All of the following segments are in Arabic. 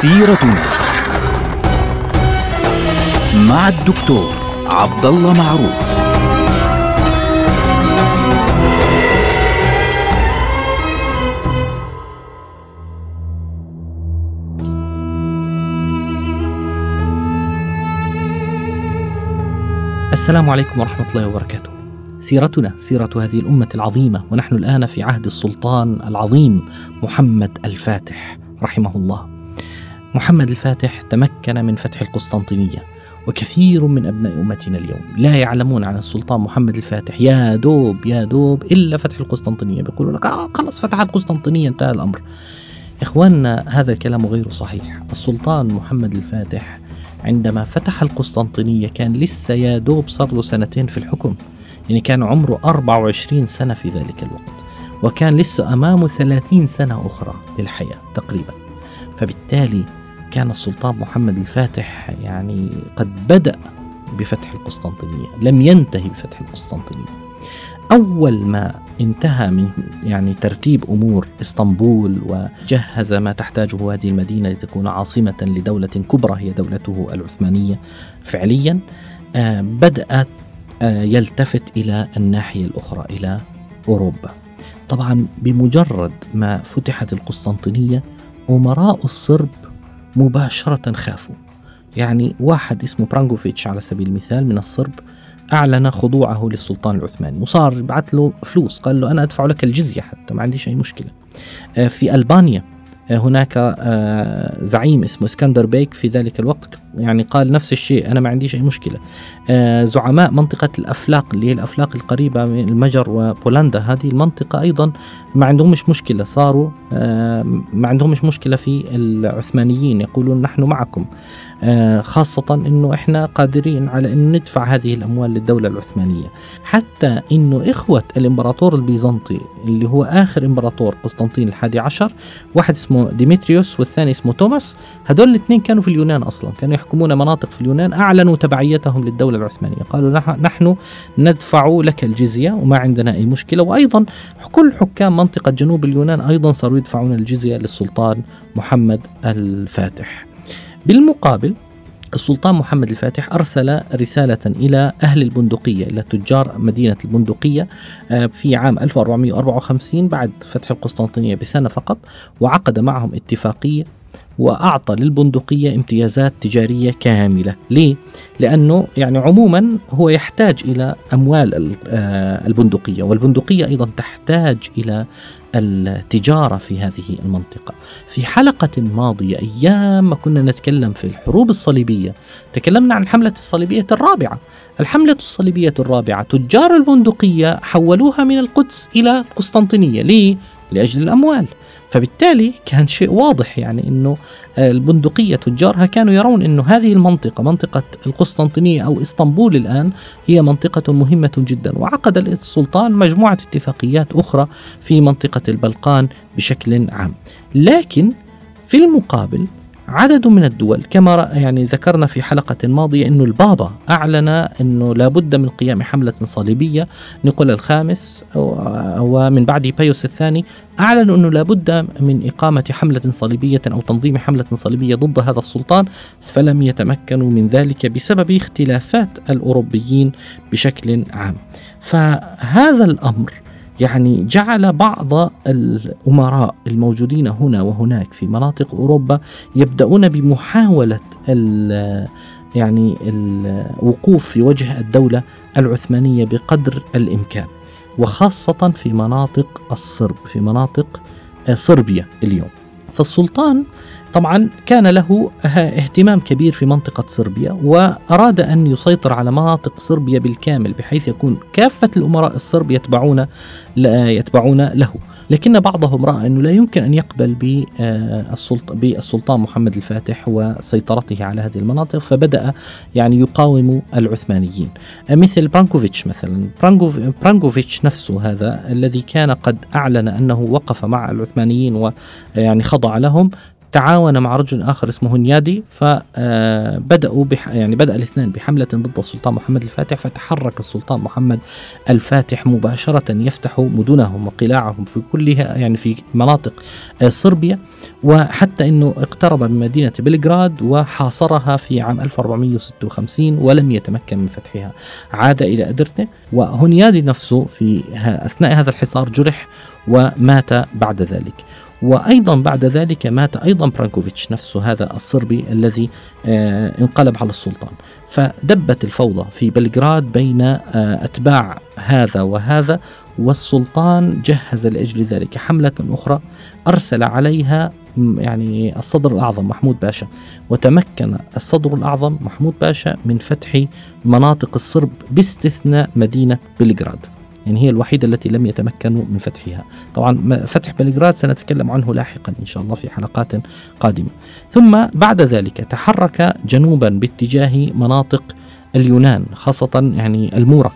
سيرتنا مع الدكتور عبد الله معروف السلام عليكم ورحمة الله وبركاته. سيرتنا سيرة هذه الأمة العظيمة ونحن الآن في عهد السلطان العظيم محمد الفاتح رحمه الله. محمد الفاتح تمكن من فتح القسطنطينية وكثير من أبناء أمتنا اليوم لا يعلمون عن السلطان محمد الفاتح. يا دوب يا دوب إلا فتح القسطنطينية. بيقولوا لك آه خلص فتح القسطنطينية انتهى الأمر. إخواننا هذا الكلام غير صحيح. السلطان محمد الفاتح عندما فتح القسطنطينية كان لسه يا دوب صار له سنتين في الحكم. يعني كان عمره 24 سنة في ذلك الوقت وكان لسه أمامه 30 سنة أخرى للحياة تقريبا. فبالتالي كان السلطان محمد الفاتح يعني قد بدأ بفتح القسطنطينية لم ينتهي بفتح القسطنطينية. أول ما انتهى من يعني ترتيب أمور إسطنبول وجهز ما تحتاجه هذه المدينة لتكون عاصمة لدولة كبرى هي دولته العثمانية فعليا آه بدأت آه يلتفت إلى الناحية الأخرى إلى أوروبا. طبعا بمجرد ما فتحت القسطنطينية أمراء الصرب مباشرة خافوا. يعني واحد اسمه برانكوفيتش على سبيل المثال من الصرب أعلن خضوعه للسلطان العثماني وصار يبعث له فلوس قال له أنا أدفع لك الجزية حتى ما عنديش أي مشكلة. آه، في ألبانيا آه، هناك آه، زعيم اسمه إسكندر بيك في ذلك الوقت يعني قال نفس الشيء أنا ما عنديش أي مشكلة. زعماء منطقة الأفلاق اللي هي الأفلاق القريبة من المجر وبولندا. هذه المنطقة أيضا ما عندهمش مشكلة. صاروا ما عندهمش مشكلة في العثمانيين يقولون نحن معكم. آه، خاصة أنه إحنا قادرين على أن ندفع هذه الأموال للدولة العثمانية. حتى أنه إخوة الإمبراطور البيزنطي اللي هو آخر إمبراطور قسطنطين الحادي عشر واحد اسمه ديمتريوس والثاني اسمه توماس هدول الاثنين كانوا في اليونان أصلا كانوا يحكمون مناطق في اليونان أعلنوا تبعيتهم للدولة العثمانية. قالوا نحن ندفع لك الجزية وما عندنا أي مشكلة. وأيضا كل حكام منطقة جنوب اليونان أيضا صاروا يدفعون الجزية للسلطان محمد الفاتح. بالمقابل السلطان محمد الفاتح أرسل رسالة إلى أهل البندقية إلى تجار مدينة البندقية آه، في عام 1454 بعد فتح القسطنطينية بسنة فقط وعقد معهم اتفاقية وأعطى للبندقية امتيازات تجارية كاملة. ليه؟ لأنه يعني عموما هو يحتاج إلى أموال آه، البندقية والبندقية أيضا تحتاج إلى التجارة في هذه المنطقة. في حلقة ماضية أيام ما كنا نتكلم في الحروب الصليبية تكلمنا عن الحملة الصليبية الرابعة. الحملة الصليبية الرابعة تجار البندقية حولوها من القدس إلى القسطنطينية ليه؟ لأجل الأموال. فبالتالي كان شيء واضح يعني إنه البندقية تجارها كانوا يرون إنه هذه المنطقة منطقة القسطنطينية أو إسطنبول الآن هي منطقة مهمة جدا. وعقد السلطان مجموعة اتفاقيات أخرى في منطقة البلقان بشكل عام. لكن في المقابل عدد من الدول كما يعني ذكرنا في حلقة ماضية أنه البابا أعلن أنه لابد من قيام حملة صليبية. نيكولا الخامس ومن بعده بيوس الثاني أعلنوا أنه لابد من إقامة حملة صليبية أو تنظيم حملة صليبية ضد هذا السلطان فلم يتمكنوا من ذلك بسبب اختلافات الأوروبيين بشكل عام. فهذا الأمر يعني جعل بعض الأمراء الموجودين هنا وهناك في مناطق أوروبا يبدأون بمحاولة ال يعني الوقوف في وجه الدولة العثمانية بقدر الإمكان وخاصة في مناطق الصرب في مناطق صربيا اليوم. فالسلطان طبعا كان له اهتمام كبير في منطقة صربيا وأراد أن يسيطر على مناطق صربيا بالكامل بحيث يكون كافة الأمراء الصرب يتبعون يتبعون له. لكن بعضهم رأى أنه لا يمكن أن يقبل بالسلطان محمد الفاتح وسيطرته على هذه المناطق فبدأ يعني يقاوم العثمانيين. مثل برانكوفيتش مثلا. برانكوفيتش نفسه هذا الذي كان قد أعلن أنه وقف مع العثمانيين ويعني خضع لهم. تعاون مع رجل آخر اسمه هنيادي فبدأوا بح يعني بدأ الاثنين بحملة ضد السلطان محمد الفاتح فتحرك السلطان محمد الفاتح مباشرة يفتح مدنهم وقلاعهم في كلها يعني في مناطق صربيا وحتى أنه اقترب من مدينة بلغراد وحاصرها في عام 1456 ولم يتمكن من فتحها عاد إلى أدرنة. وهنيادي نفسه في أثناء هذا الحصار جرح ومات بعد ذلك. وأيضا بعد ذلك مات أيضا برانكوفيتش نفسه هذا الصربي الذي آه، انقلب على السلطان. فدبت الفوضى في بلغراد بين آه، أتباع هذا وهذا والسلطان جهز لأجل ذلك حملة أخرى أرسل عليها يعني الصدر الأعظم محمود باشا. وتمكن الصدر الأعظم محمود باشا من فتح مناطق الصرب باستثناء مدينة بلغراد. يعني هي الوحيدة التي لم يتمكنوا من فتحها. طبعا فتح بلغراد سنتكلم عنه لاحقا إن شاء الله في حلقات قادمة. ثم بعد ذلك تحرك جنوبا باتجاه مناطق اليونان خاصة يعني المورة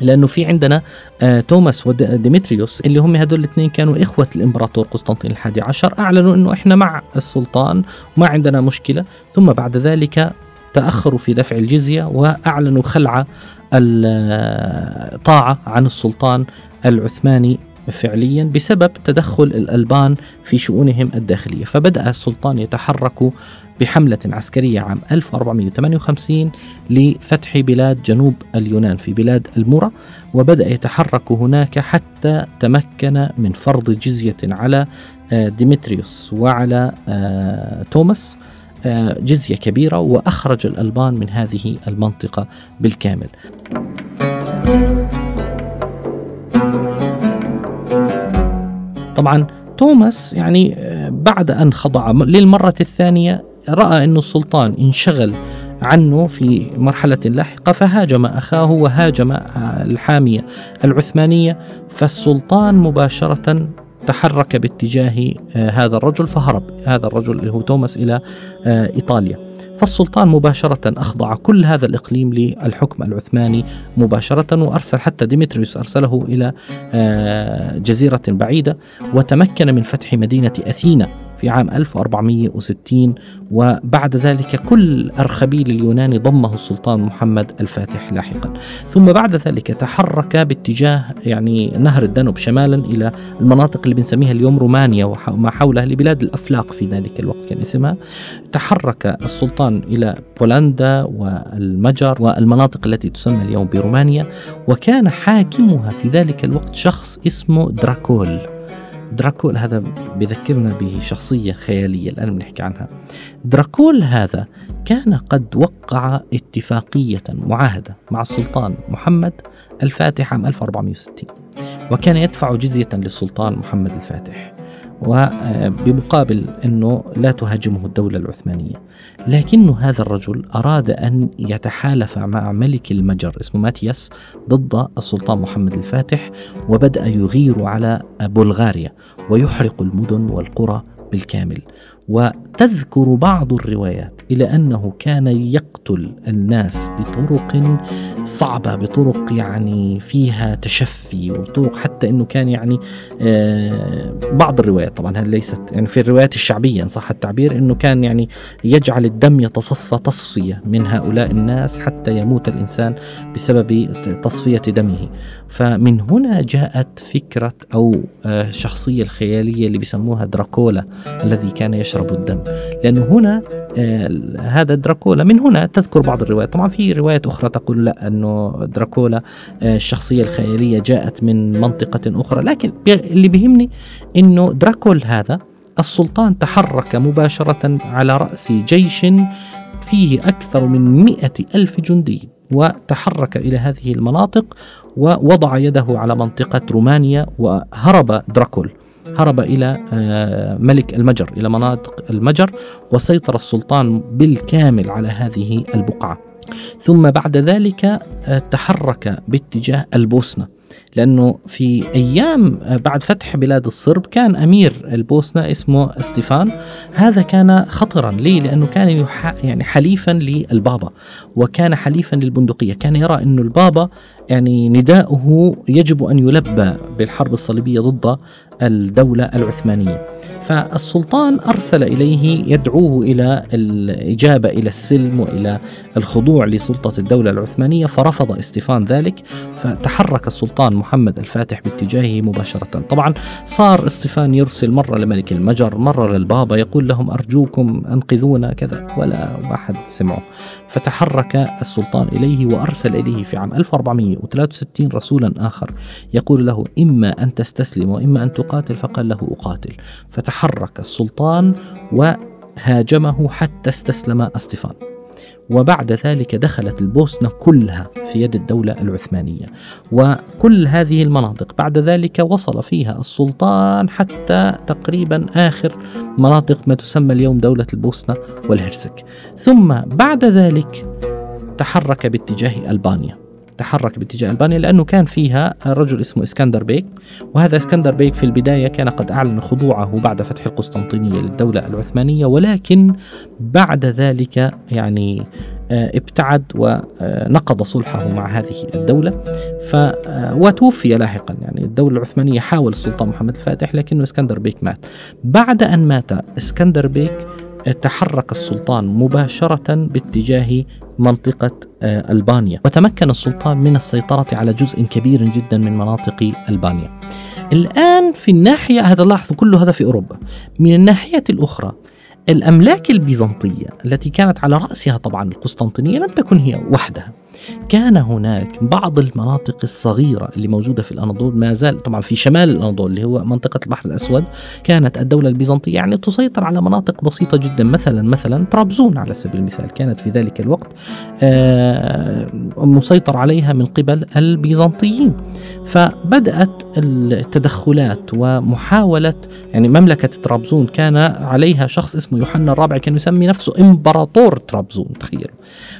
لأنه في عندنا آه توماس وديمتريوس اللي هم هدول الاثنين كانوا إخوة الإمبراطور قسطنطين الحادي عشر. أعلنوا إنه إحنا مع السلطان وما عندنا مشكلة. ثم بعد ذلك تأخروا في دفع الجزية وأعلنوا خلع الطاعة عن السلطان العثماني فعليا بسبب تدخل الألبان في شؤونهم الداخلية. فبدأ السلطان يتحرك بحملة عسكرية عام 1458 لفتح بلاد جنوب اليونان في بلاد المورا وبدأ يتحرك هناك حتى تمكن من فرض جزية على آه، ديمتريوس وعلى آه، توماس آه، جزية كبيرة وأخرج الألبان من هذه المنطقة بالكامل. طبعا توماس يعني آه، بعد أن خضع للمرة الثانية رأى أن السلطان انشغل عنه في مرحلة لاحقة فهاجم أخاه وهاجم الحامية العثمانية فالسلطان مباشرة تحرك باتجاه آه، هذا الرجل فهرب. هذا الرجل اللي هو توماس إلى آه، إيطاليا. فالسلطان مباشرة أخضع كل هذا الإقليم للحكم العثماني مباشرة وأرسل حتى ديمتريوس أرسله إلى آه، جزيرة بعيدة وتمكن من فتح مدينة أثينا. في عام 1460 وبعد ذلك كل أرخبيل اليوناني ضمه السلطان محمد الفاتح لاحقا. ثم بعد ذلك تحرك باتجاه يعني نهر الدانوب شمالا إلى المناطق اللي بنسميها اليوم رومانيا وما حولها لبلاد الأفلاق في ذلك الوقت كان اسمها. تحرك السلطان إلى بولندا والمجر والمناطق التي تسمى اليوم برومانيا وكان حاكمها في ذلك الوقت شخص اسمه دراكول. دراكول هذا بذكرنا بشخصية خيالية الآن بنحكي عنها. دراكول هذا كان قد وقع اتفاقية معاهدة مع السلطان محمد الفاتح عام 1460 وكان يدفع جزية للسلطان محمد الفاتح. وبمقابل أنه لا تهاجمه الدولة العثمانية. لكن هذا الرجل أراد أن يتحالف مع ملك المجر اسمه ماتياس ضد السلطان محمد الفاتح وبدأ يغير على بلغاريا ويحرق المدن والقرى بالكامل. وتذكر بعض الروايات إلى أنه كان يقتل الناس بطرق صعبة بطرق يعني فيها تشفي وطرق حتى إنه كان يعني آه، بعض الروايات طبعا هذه ليست يعني في الروايات الشعبية ان صح التعبير إنه كان يعني يجعل الدم يتصفى تصفية من هؤلاء الناس حتى يموت الإنسان بسبب تصفية دمه. فمن هنا جاءت فكرة أو الشخصيه آه، الخيالية اللي بيسموها دراكولا الذي كان يشرب الدم. لأنه هنا آه، هذا دراكولا. من هنا تذكر بعض الروايات. طبعا في روايات أخرى تقول لا أنه دراكولا آه، الشخصية الخيالية جاءت من منطقة أخرى. لكن اللي بيهمني أنه دراكول هذا السلطان تحرك مباشرة على رأس جيش فيه أكثر من مئة ألف جندي وتحرك إلى هذه المناطق ووضع يده على منطقة رومانيا وهرب دراكول. هرب إلى آه، ملك المجر إلى مناطق المجر وسيطر السلطان بالكامل على هذه البقعة ثم بعد ذلك آه، تحرك باتجاه البوسنة لأنه في أيام آه، بعد فتح بلاد الصرب كان أمير البوسنة اسمه إستيفان هذا كان خطرا ليه؟ لأنه كان يح يعني حليفا للبابا وكان حليفا للبندقية كان يرى أن البابا يعني نداؤه يجب أن يلبى بالحرب الصليبية ضد الدولة العثمانية. فالسلطان أرسل إليه يدعوه إلى الإجابة إلى السلم وإلى الخضوع لسلطة الدولة العثمانية فرفض استيفان ذلك فتحرك السلطان محمد الفاتح باتجاهه مباشرة. طبعا صار استيفان يرسل مرة لملك المجر مرة للبابا يقول لهم أرجوكم أنقذونا كذا ولا واحد سمعه. فتحرك السلطان إليه وأرسل إليه في عام 1463 رسولا آخر يقول له إما أن تستسلم وإما أن تقاتل. فقال له أقاتل. فتحرك السلطان وهاجمه حتى استسلم استيفان وبعد ذلك دخلت البوسنة كلها في يد الدولة العثمانية. وكل هذه المناطق بعد ذلك وصل فيها السلطان حتى تقريبا آخر مناطق ما تسمى اليوم دولة البوسنة والهرسك. ثم بعد ذلك تحرك باتجاه ألبانيا. تحرك باتجاه ألبانيا لأنه كان فيها رجل اسمه إسكندر بيك وهذا إسكندر بيك في البداية كان قد أعلن خضوعه بعد فتح القسطنطينية للدولة العثمانية ولكن بعد ذلك يعني آه، ابتعد ونقض صلحه مع هذه الدولة. ف آه، وتوفي لاحقا يعني الدولة العثمانية حاول السلطان محمد الفاتح لكنه إسكندر بيك مات. بعد أن مات إسكندر بيك تحرك السلطان مباشرة باتجاه منطقة آه، ألبانيا. وتمكن السلطان من السيطرة على جزء كبير جدا من مناطق ألبانيا. الآن في الناحية هذا لاحظوا كل هذا في أوروبا. من الناحية الأخرى الأملاك البيزنطية التي كانت على رأسها طبعا القسطنطينية لم تكن هي وحدها. كان هناك بعض المناطق الصغيرة اللي موجودة في الأناضول ما زال طبعا في شمال الأناضول اللي هو منطقة البحر الأسود. كانت الدولة البيزنطية يعني تسيطر على مناطق بسيطة جدا مثلا مثلا طرابزون على سبيل المثال. كانت في ذلك الوقت آه، مسيطر عليها من قبل البيزنطيين. فبدأت التدخلات ومحاولة يعني مملكة طرابزون كان عليها شخص اسمه يوحنا الرابع كان يسمي نفسه إمبراطور طرابزون تخيلوا.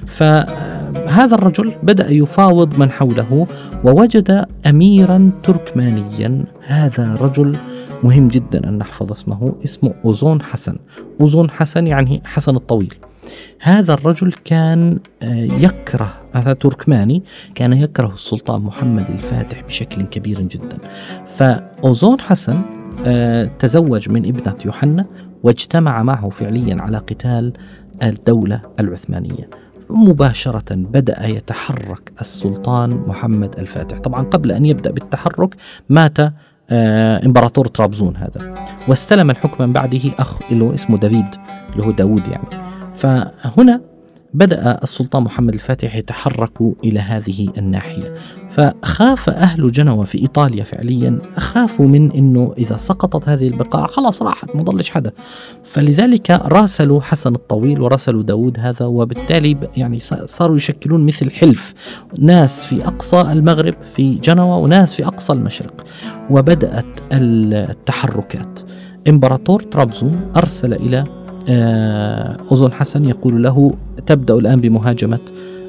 فهذا الرجل بدأ يفاوض من حوله ووجد أميرا تركمانيا. هذا رجل مهم جدا أن نحفظ اسمه اسمه أوزون حسن. أوزون حسن يعني حسن الطويل. هذا الرجل كان آه، يكره هذا تركماني كان يكره السلطان محمد الفاتح بشكل كبير جدا. فأوزون حسن آه، تزوج من ابنة يوحنا واجتمع معه فعليا على قتال الدولة العثمانية. مباشرة بدأ يتحرك السلطان محمد الفاتح. طبعا قبل أن يبدأ بالتحرك مات آه إمبراطور طرابزون هذا واستلم الحكم من بعده أخ له اسمه دافيد اللي هو داود يعني. فهنا بدأ السلطان محمد الفاتح يتحرك إلى هذه الناحية. فخاف أهل جنوة في إيطاليا فعليا خافوا من أنه إذا سقطت هذه البقاع خلاص راحت ما ضلش حدا. فلذلك راسلوا حسن الطويل وراسلوا داود هذا وبالتالي يعني صاروا يشكلون مثل حلف. ناس في أقصى المغرب في جنوة وناس في أقصى المشرق. وبدأت التحركات. إمبراطور طرابزون أرسل إلى أذن حسن يقول له تبدأ الآن بمهاجمة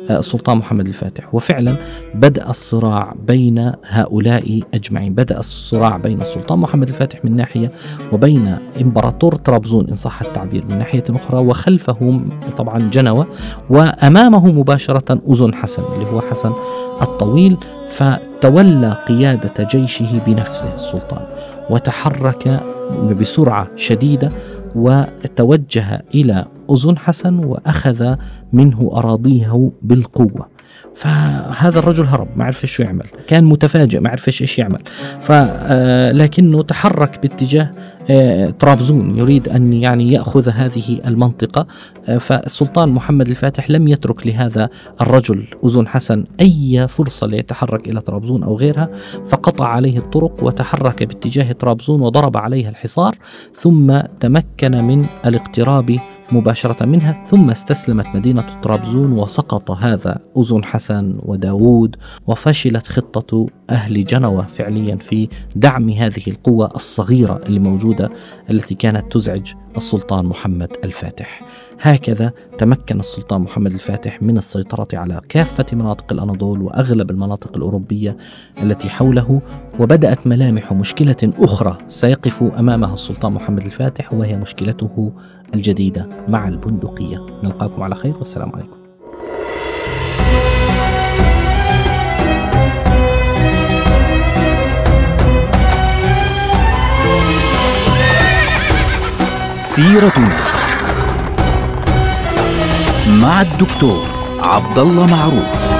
آه، السلطان محمد الفاتح. وفعلا بدأ الصراع بين هؤلاء أجمعين. بدأ الصراع بين السلطان محمد الفاتح من ناحية وبين إمبراطور طرابزون إن صح التعبير من ناحية أخرى وخلفه طبعا جنوة وأمامه مباشرة أذن حسن اللي هو حسن الطويل. فتولى قيادة جيشه بنفسه السلطان وتحرك بسرعة شديدة وتوجه إلى أذن حسن وأخذ منه أراضيه بالقوة. فهذا الرجل هرب ما عرف شو يعمل. كان متفاجئ ما عرف إيش يعمل. فلكنه آه، تحرك باتجاه طرابزون يريد أن يعني يأخذ هذه المنطقة. آه، فالسلطان محمد الفاتح لم يترك لهذا الرجل أذن حسن أي فرصة ليتحرك إلى طرابزون أو غيرها فقطع عليه الطرق وتحرك باتجاه طرابزون وضرب عليها الحصار ثم تمكن من الاقتراب مباشرة منها ثم استسلمت مدينة طرابزون وسقط هذا أذن حسن وداود وفشلت خطة أهل جنوة فعليا في دعم هذه القوة الصغيرة اللي موجودة التي كانت تزعج السلطان محمد الفاتح. هكذا تمكن السلطان محمد الفاتح من السيطرة على كافة مناطق الأناضول وأغلب المناطق الأوروبية التي حوله وبدأت ملامح مشكلة أخرى سيقف أمامها السلطان محمد الفاتح وهي مشكلته الجديدة مع البندقية. نلقاكم على خير والسلام عليكم. سيرتنا مع الدكتور عبد الله معروف.